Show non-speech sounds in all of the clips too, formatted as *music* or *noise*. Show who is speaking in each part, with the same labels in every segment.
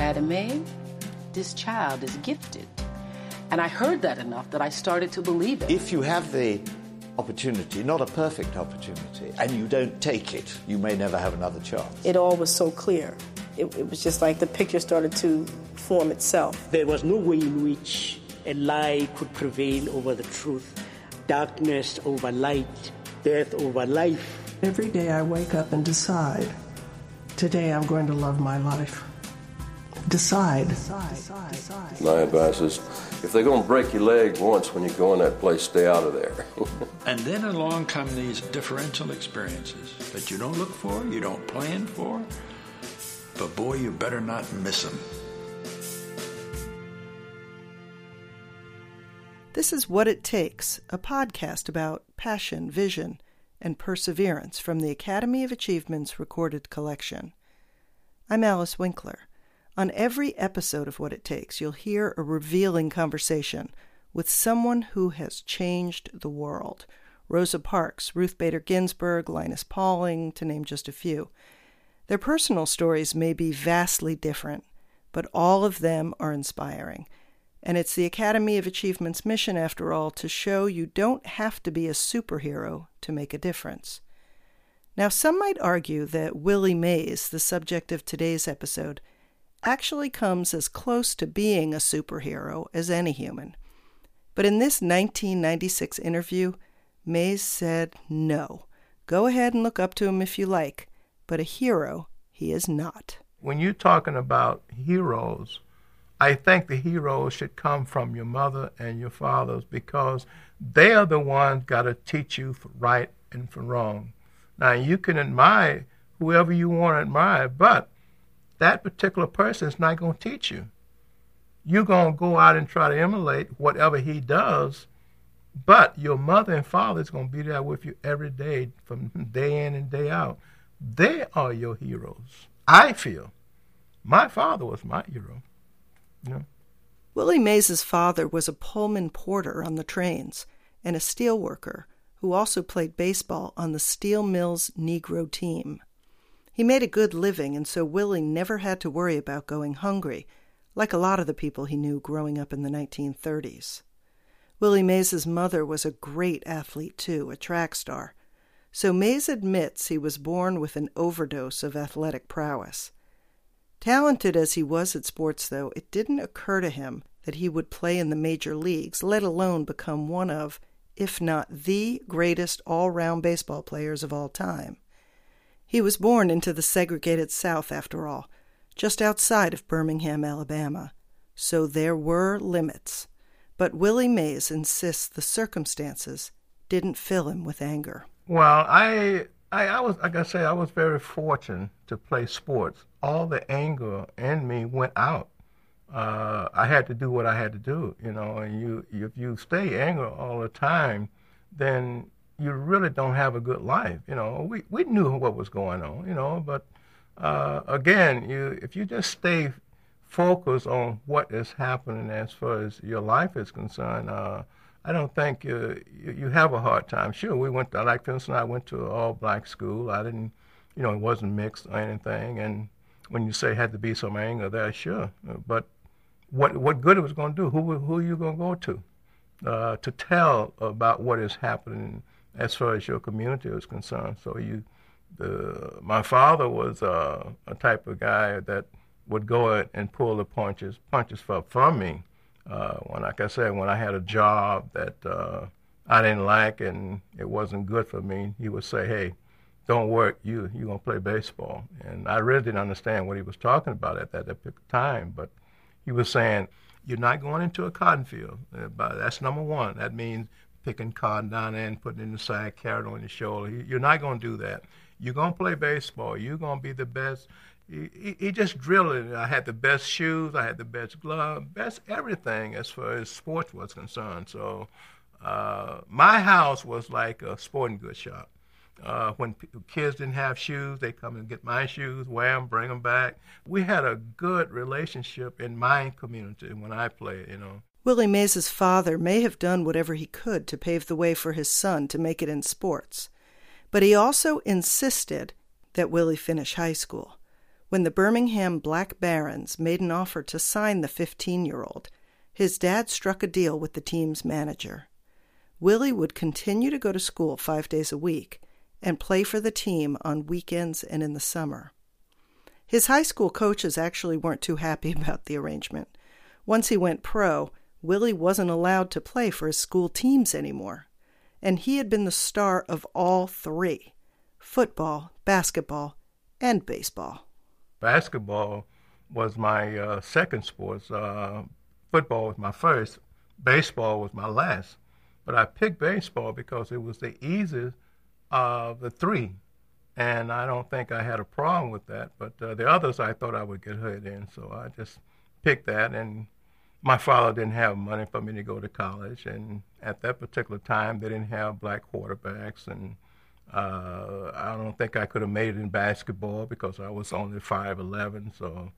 Speaker 1: Academy, this child is gifted. And I heard that enough that I started to believe it.
Speaker 2: If you have the opportunity, not a perfect opportunity, and you don't take it, you may never have another chance.
Speaker 3: It all was so clear. It, it was just like the picture started to form itself.
Speaker 4: There was no way in which a lie could prevail over the truth, darkness over light, death over life.
Speaker 5: Every day I wake up and decide, today I'm going to love my life. Decide.
Speaker 6: My advice is if they're going to break your leg once when you go in that place, stay out of there. *laughs*
Speaker 7: and then along come these differential experiences that you don't look for, you don't plan for, but boy, you better not miss them.
Speaker 8: This is What It Takes, a podcast about passion, vision, and perseverance from the Academy of Achievement's recorded collection. I'm Alice Winkler. On every episode of What It Takes, you'll hear a revealing conversation with someone who has changed the world. Rosa Parks, Ruth Bader Ginsburg, Linus Pauling, to name just a few. Their personal stories may be vastly different, but all of them are inspiring. And it's the Academy of Achievement's mission, after all, to show you don't have to be a superhero to make a difference. Now, some might argue that Willie Mays, the subject of today's episode, actually comes as close to being a superhero as any human. But in this 1996 interview, Mays said no. Go ahead and look up to him if you like, but a hero he is not.
Speaker 9: When you're talking about heroes, I think the heroes should come from your mother and your fathers because they are the ones got to teach you for right and for wrong. Now you can admire whoever you want to admire, but that particular person is not going to teach you. You're going to go out and try to emulate whatever he does, but your mother and father is going to be there with you every day from day in and day out. They are your heroes. I feel. My father was my hero. You know?
Speaker 8: Willie Mays's father was a Pullman porter on the trains and a steel worker who also played baseball on the steel mill's Negro team. He made a good living, and so Willie never had to worry about going hungry, like a lot of the people he knew growing up in the 1930s. Willie Mays's mother was a great athlete, too, a track star. So Mays admits he was born with an overdose of athletic prowess. Talented as he was at sports, though, it didn't occur to him that he would play in the major leagues, let alone become one of, if not the greatest all round baseball players of all time. He was born into the segregated South, after all, just outside of Birmingham, Alabama. So there were limits. But Willie Mays insists the circumstances didn't fill him with anger.
Speaker 9: Well, I, I, I was, like I say, I was very fortunate to play sports. All the anger in me went out. Uh, I had to do what I had to do, you know. And you, if you stay angry all the time, then you really don't have a good life. You know, we, we knew what was going on, you know, but uh, again, you if you just stay focused on what is happening as far as your life is concerned, uh, I don't think you, you have a hard time. Sure, we went. To, like Vince and I went to an all-black school. I didn't, you know, it wasn't mixed or anything. And when you say had to be some anger there, sure, but what what good it was going to do? Who who are you going to go to uh, to tell about what is happening? As far as your community is concerned. So you, the, my father was uh, a type of guy that would go and pull the punches, punches for, from me. Uh, when, like I said, when I had a job that uh, I didn't like and it wasn't good for me, he would say, "Hey, don't work. You you gonna play baseball." And I really didn't understand what he was talking about at that, time, but he was saying, "You're not going into a cotton field. Uh, that's number one. That means picking cotton down there and putting it in the sack, carrying it on your shoulder. You're not going to do that. You're going to play baseball. You're going to be the best. He, he, just drilled it. I had the best shoes. I had the best glove, best everything as far as sports was concerned. So uh, my house was like a sporting goods shop. Uh, when p- kids didn't have shoes, they come and get my shoes, wear them, bring them back. We had a good relationship in my community when I played, you know.
Speaker 8: Willie Mays's father may have done whatever he could to pave the way for his son to make it in sports, but he also insisted that Willie finish high school. When the Birmingham Black Barons made an offer to sign the 15 year old, his dad struck a deal with the team's manager. Willie would continue to go to school five days a week and play for the team on weekends and in the summer. His high school coaches actually weren't too happy *laughs* about the arrangement. Once he went pro, Willie wasn't allowed to play for his school teams anymore. And he had been the star of all three football, basketball, and baseball.
Speaker 9: Basketball was my uh, second sport. Uh, football was my first. Baseball was my last. But I picked baseball because it was the easiest of the three. And I don't think I had a problem with that. But uh, the others I thought I would get hurt in. So I just picked that and my father didn't have money for me to go to college, and at that particular time, they didn't have black quarterbacks, and uh, I don't think I could have made it in basketball because I was only five eleven. So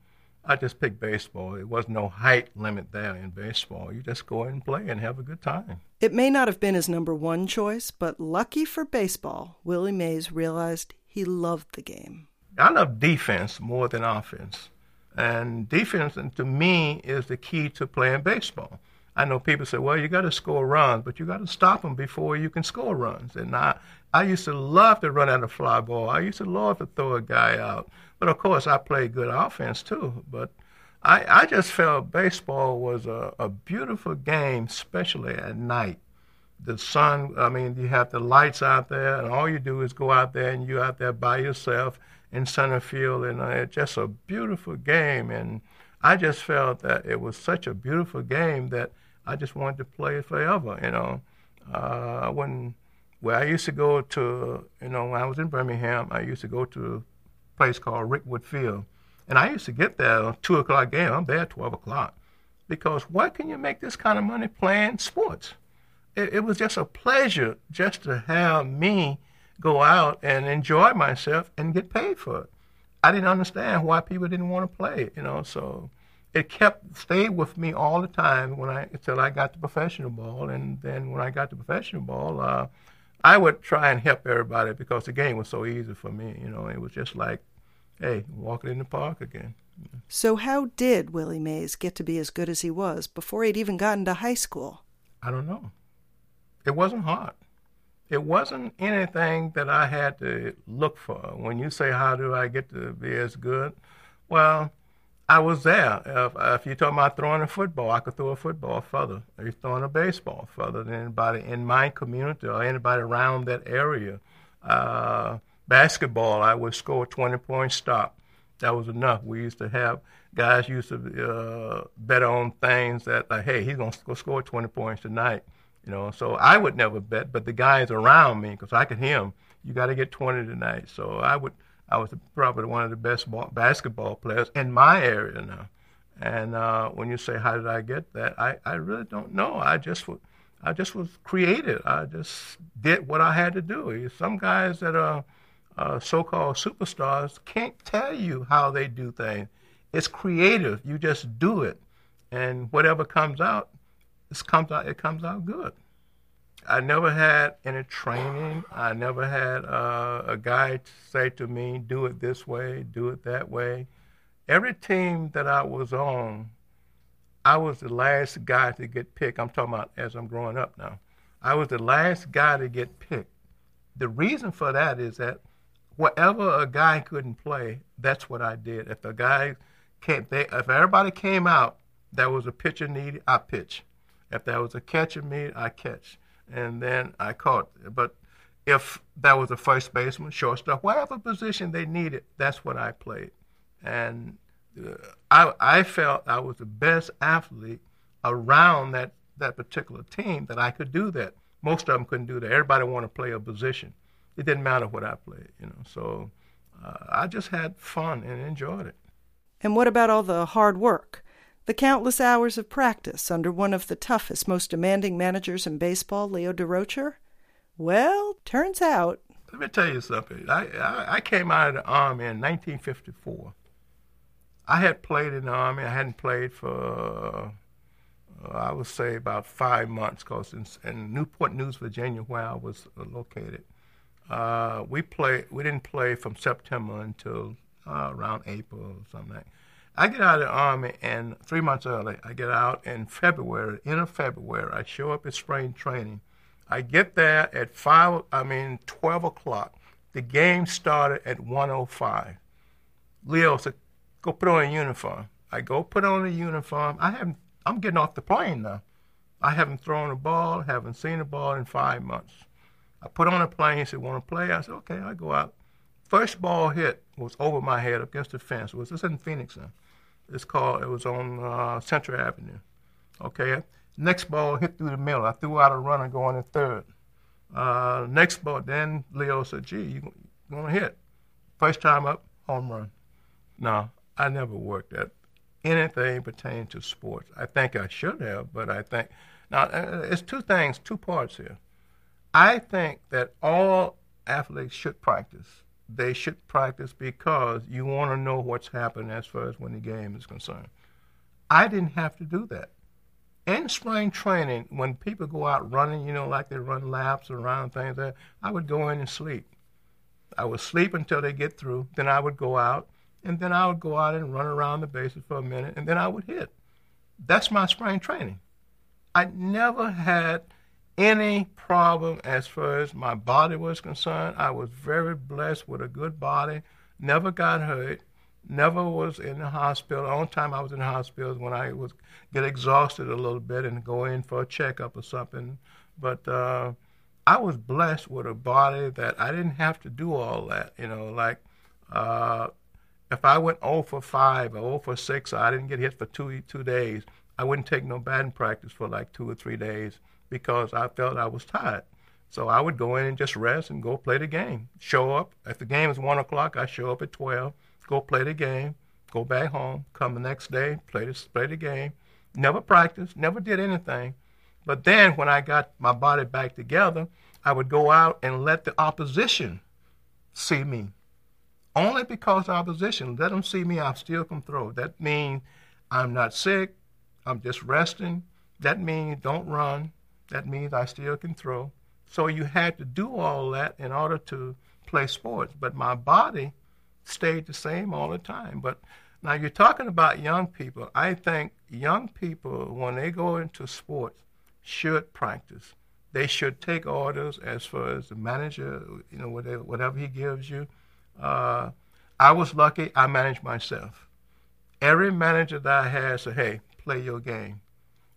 Speaker 9: I just picked baseball. There was no height limit there in baseball. You just go in and play and have a good time.
Speaker 8: It may not have been his number one choice, but lucky for baseball, Willie Mays realized he loved the game.
Speaker 9: I love defense more than offense. And defense, to me, is the key to playing baseball. I know people say, well, you got to score runs, but you got to stop them before you can score runs. And I, I used to love to run out a fly ball. I used to love to throw a guy out. But of course, I played good offense too. But I, I just felt baseball was a, a beautiful game, especially at night. The sun, I mean, you have the lights out there, and all you do is go out there and you're out there by yourself in center field, and uh, just a beautiful game. And I just felt that it was such a beautiful game that I just wanted to play it forever. You know, uh, when where I used to go to, you know, when I was in Birmingham, I used to go to a place called Rickwood Field, and I used to get there two o'clock game. I'm there at twelve o'clock because why can you make this kind of money playing sports? It, it was just a pleasure just to have me go out and enjoy myself and get paid for it. I didn't understand why people didn't want to play, you know, so it kept stayed with me all the time when I until I got to professional ball, and then when I got to professional ball, uh, I would try and help everybody because the game was so easy for me. You know, it was just like, hey, walking in the park again.
Speaker 8: So how did Willie Mays get to be as good as he was before he'd even gotten to high school?
Speaker 9: I don't know. It wasn't hard it wasn't anything that I had to look for. When you say, How do I get to be as good? Well, I was there. If, if you're talking about throwing a football, I could throw a football further. If you're throwing a baseball further than anybody in my community or anybody around that area. Uh, basketball, I would score a 20 point stop. That was enough. We used to have guys used to uh, bet on things that, like, hey, he's going to score 20 points tonight. You know, so I would never bet, but the guys around me, because I could hear them, you got to get 20 tonight. So I would, I was probably one of the best ball, basketball players in my area now. And uh, when you say how did I get that, I, I really don't know. I just I just was creative. I just did what I had to do. Some guys that are uh, so-called superstars can't tell you how they do things. It's creative. You just do it, and whatever comes out, it comes out it comes out good. I never had any training. I never had uh, a guy say to me, "Do it this way, do it that way." Every team that I was on, I was the last guy to get picked. I'm talking about as I'm growing up now. I was the last guy to get picked. The reason for that is that whatever a guy couldn't play, that's what I did. If a guy can't, they, if everybody came out, there was a pitcher needed, I pitch. If there was a catch of me, I catch. And then I caught. But if that was a first baseman, shortstop, whatever position they needed, that's what I played. And uh, I, I felt I was the best athlete around that, that particular team that I could do that. Most of them couldn't do that. Everybody wanted to play a position. It didn't matter what I played, you know. So uh, I just had fun and enjoyed it.
Speaker 8: And what about all the hard work? The countless hours of practice under one of the toughest, most demanding managers in baseball, Leo Durocher? Well, turns out.
Speaker 9: Let me tell you something. I, I, I came out of the Army in 1954. I had played in the Army. I hadn't played for, uh, I would say, about five months, because in, in, Newport News, Virginia, where I was located, uh, we play. We didn't play from September until uh, around April or something. Like. I get out of the army, and three months early, I get out in February. End of February, I show up at spring training. I get there at five. I mean, twelve o'clock. The game started at one o five. Leo said, "Go put on a uniform." I go put on a uniform. I haven't. I'm getting off the plane now. I haven't thrown a ball, haven't seen a ball in five months. I put on a plane. He said, "Want to play?" I said, "Okay." I go out. First ball hit was over my head against the fence. It was this in Phoenix now. It's called. It was on uh, Central Avenue. Okay. Next ball hit through the middle. I threw out a runner going in third. Uh, next ball, then Leo said, "Gee, you gonna hit?" First time up, home run. No, I never worked at anything pertaining to sports. I think I should have, but I think now uh, it's two things, two parts here. I think that all athletes should practice they should practice because you want to know what's happening as far as when the game is concerned. I didn't have to do that. In spring training, when people go out running, you know, like they run laps around things, that I would go in and sleep. I would sleep until they get through. Then I would go out, and then I would go out and run around the bases for a minute, and then I would hit. That's my spring training. I never had any problem as far as my body was concerned. I was very blessed with a good body, never got hurt, never was in the hospital. The only time I was in the hospital is when I was get exhausted a little bit and go in for a checkup or something. But uh, I was blessed with a body that I didn't have to do all that. You know, like uh, if I went 0 for 5 or 0 for 6, I didn't get hit for two two days. I wouldn't take no batting practice for like two or three days because I felt I was tired. So I would go in and just rest and go play the game. Show up. If the game is 1 o'clock, I show up at 12, go play the game, go back home, come the next day, play the, play the game. Never practiced, never did anything. But then when I got my body back together, I would go out and let the opposition see me. Only because opposition, let them see me, I still can throw. That means I'm not sick, I'm just resting. That means don't run, that means I still can throw. So you had to do all that in order to play sports. But my body stayed the same all the time. But now you're talking about young people. I think young people, when they go into sports, should practice. They should take orders as far as the manager, you know, whatever, he gives you. Uh, I was lucky. I managed myself. Every manager that I had said, "Hey, play your game.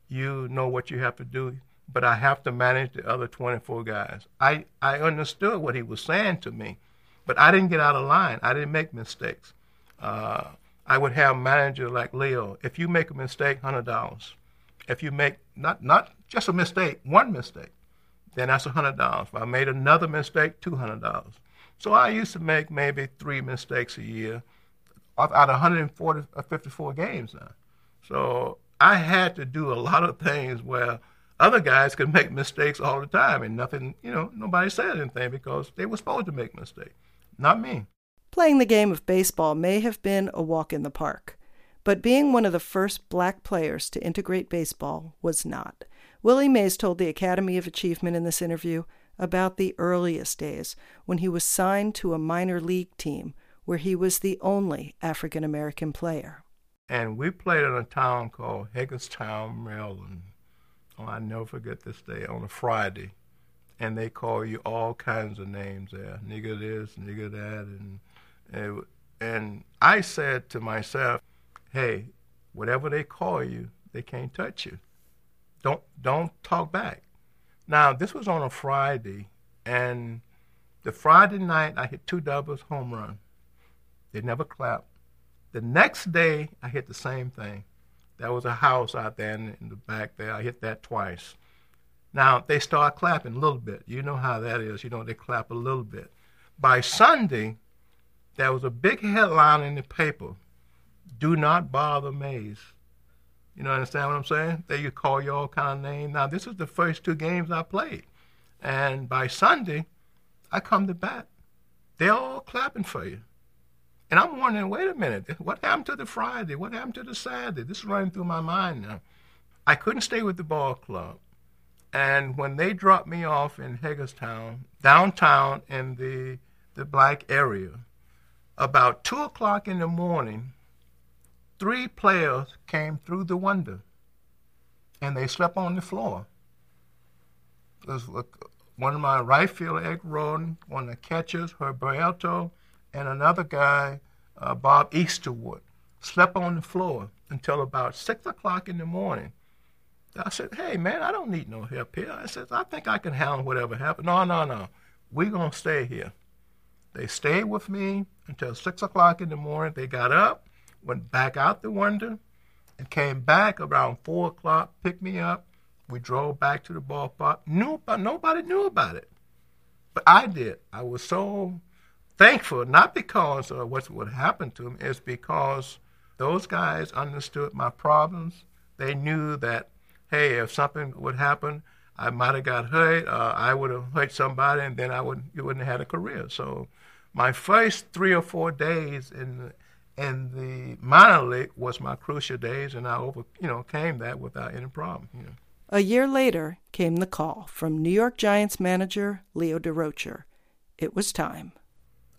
Speaker 9: You know what you have to do but I have to manage the other 24 guys. I, I understood what he was saying to me, but I didn't get out of line. I didn't make mistakes. Uh, I would have a manager like Leo. If you make a mistake, hundred dollars. If you make not not just a mistake, one mistake, then that's hundred dollars. If I made another mistake, two hundred dollars. So I used to make maybe three mistakes a year out of 140 or 54 games now. So I had to do a lot of things where other guys could make mistakes all the time and nothing, you know, nobody said anything because they were supposed to make mistakes. Not me.
Speaker 8: Playing the game of baseball may have been a walk in the park, but being one of the first black players to integrate baseball was not. Willie Mays told the Academy of Achievement in this interview about the earliest days when he was signed to a minor league team where he was the only African American player.
Speaker 9: And we played in a town called Hagerstown, Maryland oh, I never forget this day, on a Friday. And they call you all kinds of names there, nigger this, nigger that, and and, and I said to myself, hey, whatever they call you, they can't touch you. Don't don't talk back. Now this was on a Friday, and the Friday night I hit two doubles, home run. They never clapped. The next day I hit the same thing. There was a house out there in, the back there. I hit that twice. Now they start clapping a little bit. You know how that is. You know they clap a little bit. By Sunday, there was a big headline in the paper: "Do not bother Mays." You know, understand what I'm saying? They call you all kind of names. Now this is the first two games I played, and by Sunday, I come to bat. They're all clapping for you. And I'm wondering, wait a minute, what happened to the Friday? What happened to the Saturday? This is running through my mind now. I couldn't stay with the ball club. And when they dropped me off in Hagerstown, downtown in the, the black area, About 2 o'clock in the morning, three players came through the window and they slept on the floor. There's one of my right field, Ed Roden, one of the catchers, Herb Barreto, and another guy, uh, Bob Easterwood, slept on the floor until about 6 o'clock in the morning. I said, hey, man, I don't need no help here. I said, I think I can handle whatever happens. No, no, no. We're to stay here. They stayed with me until 6 o'clock in the morning. They got up, went back out the window, and came back around 4 o'clock, picked me up. We drove back to the ballpark. Knew, nobody knew about it. But I did. I was so thankful, not because of what would happen to him, it's because those guys understood my problems. They knew that, hey, if something would happen, I might have got hurt. Uh, I would have hurt somebody, and then I would you wouldn't have had a career. So, my first three or four days in in the minor league was my crucial days, and I over you know came that without any problem. You know.
Speaker 8: A year later came the call from New York Giants manager Leo Durocher. It was time.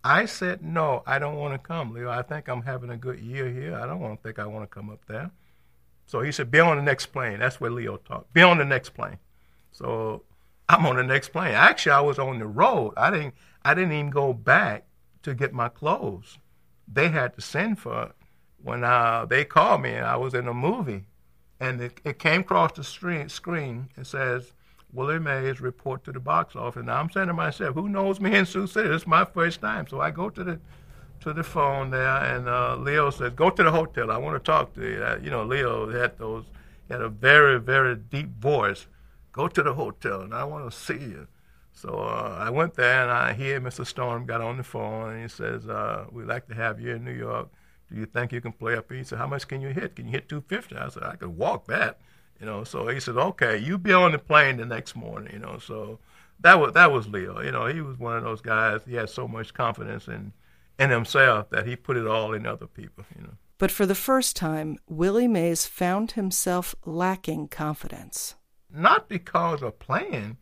Speaker 9: I said, no, I don't want to come, Leo. I think I'm having a good year here. I don't want to think I want to come up there. So he said, be on the next plane. That's where Leo talked. Be on the next plane. So I'm on the next plane. Actually, I was on the road. I didn't. I didn't even go back to get my clothes. They had to send for it. When uh, they called me, and I was in a movie, and it, it came across the screen. Screen. It says Willie Mays report to the box office. Now I'm saying to myself, who knows me in Sioux City? This is my first time. So I go to the to the phone there, and uh, Leo says, "Go to the hotel. I want to talk to you." Uh, you know, Leo had those had a very very deep voice. Go to the hotel, and I want to see you. So uh, I went there, and I hear Mr. Storm got on the phone, and he says, uh, "We'd like to have you in New York. Do you think you can play up here?" He said, "How much can you hit? Can you hit 250?" I said, "I could walk that." You know, so he said, "Okay, you be on the plane the next morning." You know, so that was that was Leo. You know, he was one of those guys. He had so much confidence in in himself that he put it all in other people. You know.
Speaker 8: But for the first time, Willie Mays found himself lacking confidence.
Speaker 9: Not because of playing,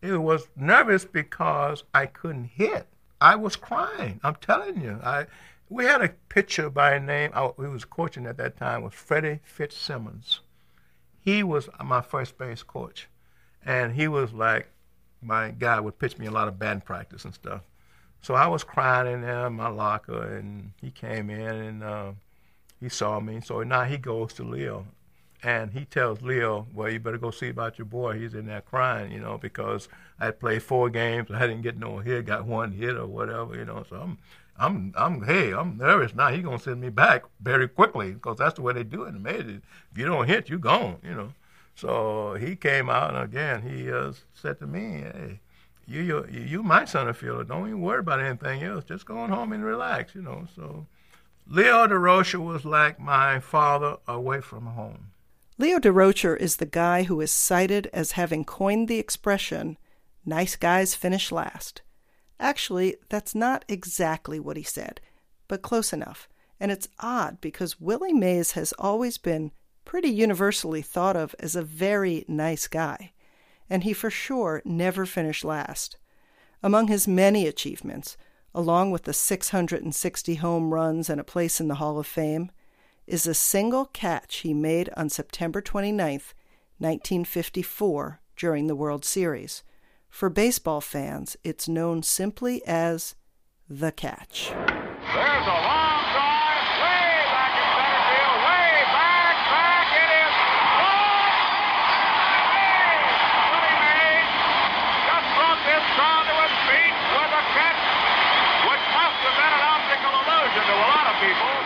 Speaker 9: it was nervous because I couldn't hit. I was crying. I'm telling you. I we had a pitcher by name. I, he was coaching at that time was Freddie Fitzsimmons he was my first base coach, and he was like my guy would pitch me a lot of bad practice and stuff. So I was crying in there in my locker, and he came in and uh, he saw me. So now he goes to Leo, and he tells Leo, "Well, you better go see about your boy. He's in there crying, you know, because I played four games, I didn't get no hit, got one hit or whatever, you know. So I'm I'm, I'm, hey, I'm nervous now. He's gonna send me back very quickly because that's the way they do it in Major. If you don't hit, you gone, you know. So he came out and again he uh, said to me, "Hey, you, you, you my center fielder. Don't even worry about anything else. Just go on home and relax, you know." So Leo Durocher was like my father away from home.
Speaker 8: Leo Durocher is the guy who is cited as having coined the expression, "Nice guys finish last." Actually, that's not exactly what he said, but close enough. And it's odd because Willie Mays has always been pretty universally thought of as a very nice guy, and he for sure never finished last. Among his many achievements, along with the 660 home runs and a place in the Hall of Fame, is a single catch he made on September 29, 1954, during the World Series for baseball fans, it's known simply as the catch.
Speaker 10: There's a long drive way back in center field, way back, back. It is gone. Willie Mays just brought this crowd to its feet with a catch, which must have been an optical illusion to a lot of people.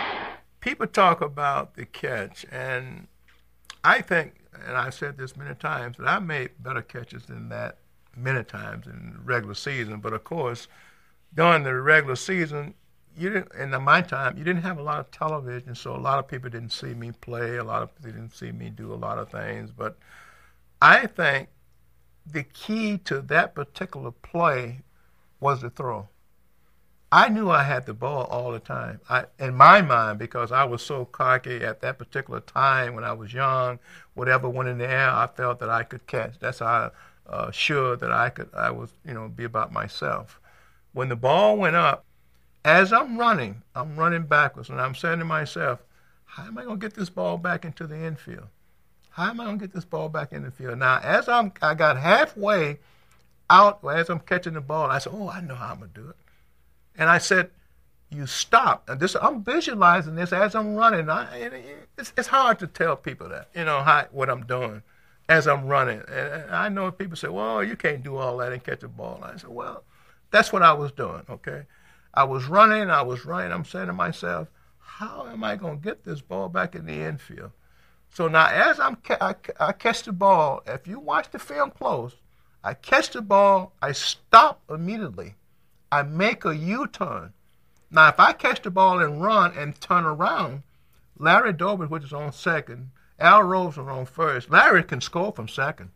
Speaker 9: People talk about the catch, and I think, and I've said this many times, that I made better catches than that many times in regular season. But of course, during the regular season, you didn't. In my time, you didn't have a lot of television, so a lot of people didn't see me play. A lot of people didn't see me do a lot of things. But I think the key to that particular play was the throw. I knew I had the ball all the time. I, in my mind, because I was so cocky at that particular time when I was young, whatever went in the air, I felt that I could catch. That's how uh, sure that I could I was you know be about myself. When the ball went up, as I'm running, I'm running backwards, and I'm saying to myself, how am I going to get this ball back into the infield? How am I going to get this ball back in the field? Now, as I'm, I got halfway out, as I'm catching the ball, I said, oh, I know how I'm going to do it. And I said, you stop. And this, I'm visualizing this as I'm running. I, it's, it's hard to tell people that, you know, how, what I'm doing as I'm running. And I know people say, well, you can't do all that and catch a ball. I said, well, that's what I was doing, okay? I was running, I was running. I'm saying to myself, how am I going to get this ball back in the infield? So now, as I'm I, I catch the ball, if you watch the film close, I catch the ball, I stop immediately. I make a U-turn. Now, if I catch the ball and run and turn around, Larry Doby, which is on second, Al Rosen was on first. Larry can score from second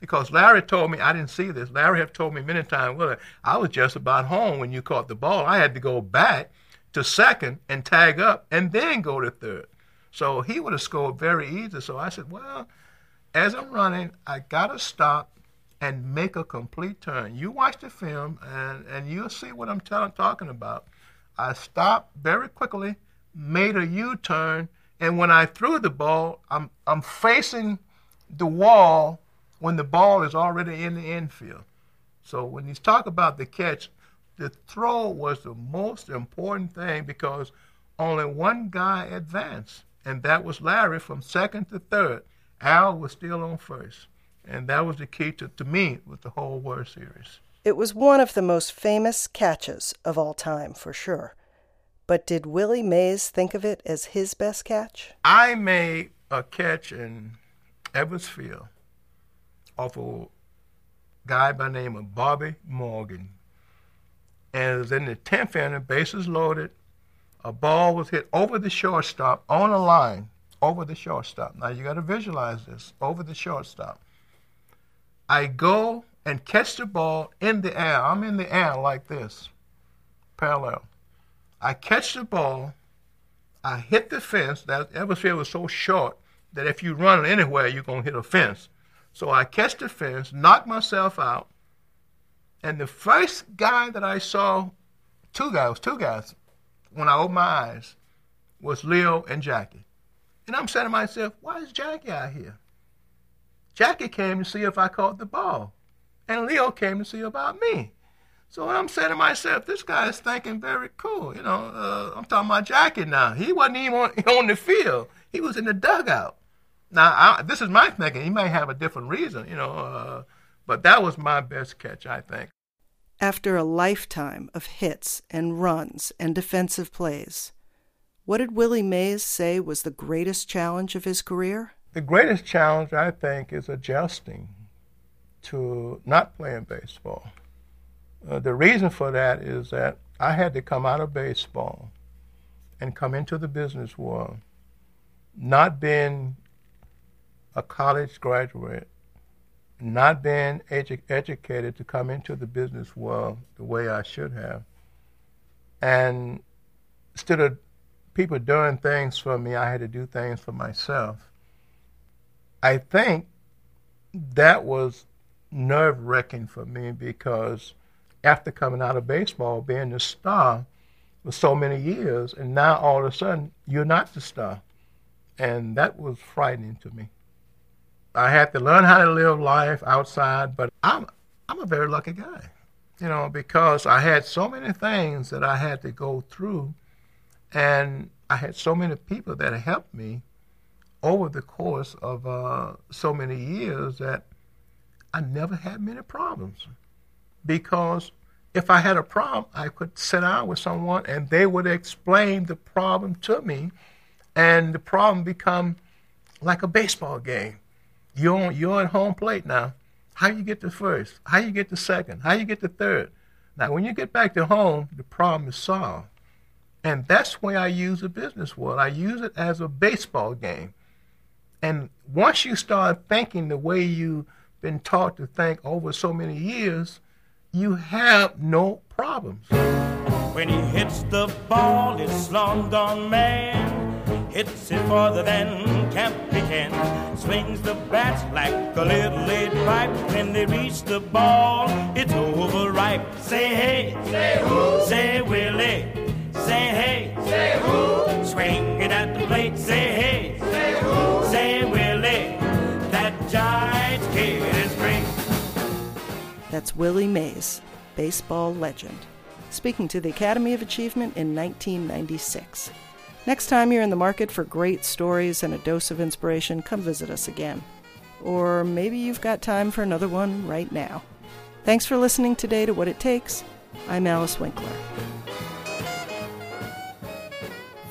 Speaker 9: because Larry told me I didn't see this. Larry had told me many times, well, I was just about home when you caught the ball. I had to go back to second and tag up and then go to third. So he would have scored very easy. So I said, well, as I'm running, I gotta stop and make a complete turn. You watch the film and, and you'll see what I'm talking about. I stopped very quickly, made a U-turn, and when I threw the ball, I'm I'm facing the wall when the ball is already in the infield. So when you talk about the catch, the throw was the most important thing because only one guy advanced, and that was Larry from second to third. Al was still on first. And that was the key to, to me with the whole World Series.
Speaker 8: It was one of the most famous catches of all time, for sure. But did Willie Mays think of it as his best catch?
Speaker 9: I made a catch in Ebbets Field off a guy by name of Bobby Morgan. And it was in the 10th inning, bases loaded. A ball was hit over the shortstop on a line, over the shortstop. Now you got to visualize this over the shortstop. I go and catch the ball in the air. I'm in the air like this, parallel. I catch the ball, I hit the fence. That atmosphere was so short that if you run anywhere, you're going to hit a fence. So I catch the fence, knock myself out, and the first guy that I saw, two guys, two guys, when I opened my eyes, was Leo and Jackie. And I'm saying to myself, why is Jackie out here? Jackie came to see if I caught the ball, and Leo came to see about me. So I'm saying to myself, this guy is thinking very cool. You know, uh, I'm talking about Jackie now. He wasn't even on, *laughs* on the field. He was in the dugout. Now, I, this is my thinking. He may have a different reason, you know, uh, but that was my best catch, I think.
Speaker 8: After a lifetime of hits and runs and defensive plays, what did Willie Mays say was the greatest challenge of his career?
Speaker 9: The greatest challenge, I think, is adjusting to not playing baseball. Uh, the reason for that is that I had to come out of baseball and come into the business world, not being a college graduate, not being edu- educated to come into the business world the way I should have. And instead of people doing things for me, I had to do things for myself. I think that was nerve wracking for me because after coming out of baseball, being the star for so many years, and now all of a sudden you're not the star. And that was frightening to me. I had to learn how to live life outside, but I'm I'm a very lucky guy, you know, because I had so many things that I had to go through, and I had so many people that helped me over the course of uh, so many years that I never had many problems because if I had a problem, I could sit down with someone and they would explain the problem to me, and the problem become like a baseball game. You're on, you're at home plate now. How you get to first? How you get to second? How you get to third? Now, when you get back to home, the problem is solved. And that's why I use the business world. I use it as a baseball game. And once you start thinking the way you've been taught to think over so many years, you have no problems.
Speaker 11: When he hits the ball, it's long gone man. Hits it farther than Campy can. Swings the bats like a little lead pipe. When they reach the ball, it's overripe. Say hey, say who? Say Willie. say hey.
Speaker 10: Say who?
Speaker 11: Swing it at the plate, say hey.
Speaker 10: Say who?
Speaker 11: Say
Speaker 8: That's Willie Mays, baseball legend, speaking to the Academy of Achievement in 1996. Next time you're in the market for great stories and a dose of inspiration, come visit us again. Or maybe you've got time for another one right now. Thanks for listening today to What It Takes. I'm Alice Winkler.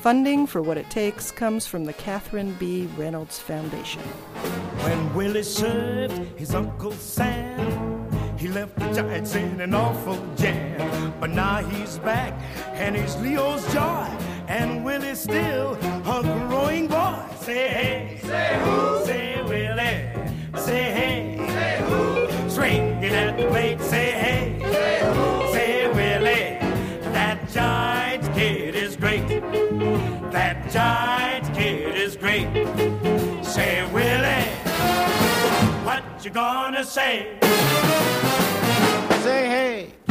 Speaker 8: Funding for What It Takes comes from the Catherine B. Reynolds Foundation.
Speaker 11: When Willie served his Uncle Sam, he left the Giants in an awful jam. But now he's back, and he's Leo's joy. And Willie's still a growing boy. Say hey,
Speaker 10: Say who?
Speaker 11: say Willie, say hey,
Speaker 10: Say who?
Speaker 11: swinging at the plate. Say hey,
Speaker 10: Say who?
Speaker 11: say Willie, that Giants kid is great. That Giants you gonna say?
Speaker 9: Say hey.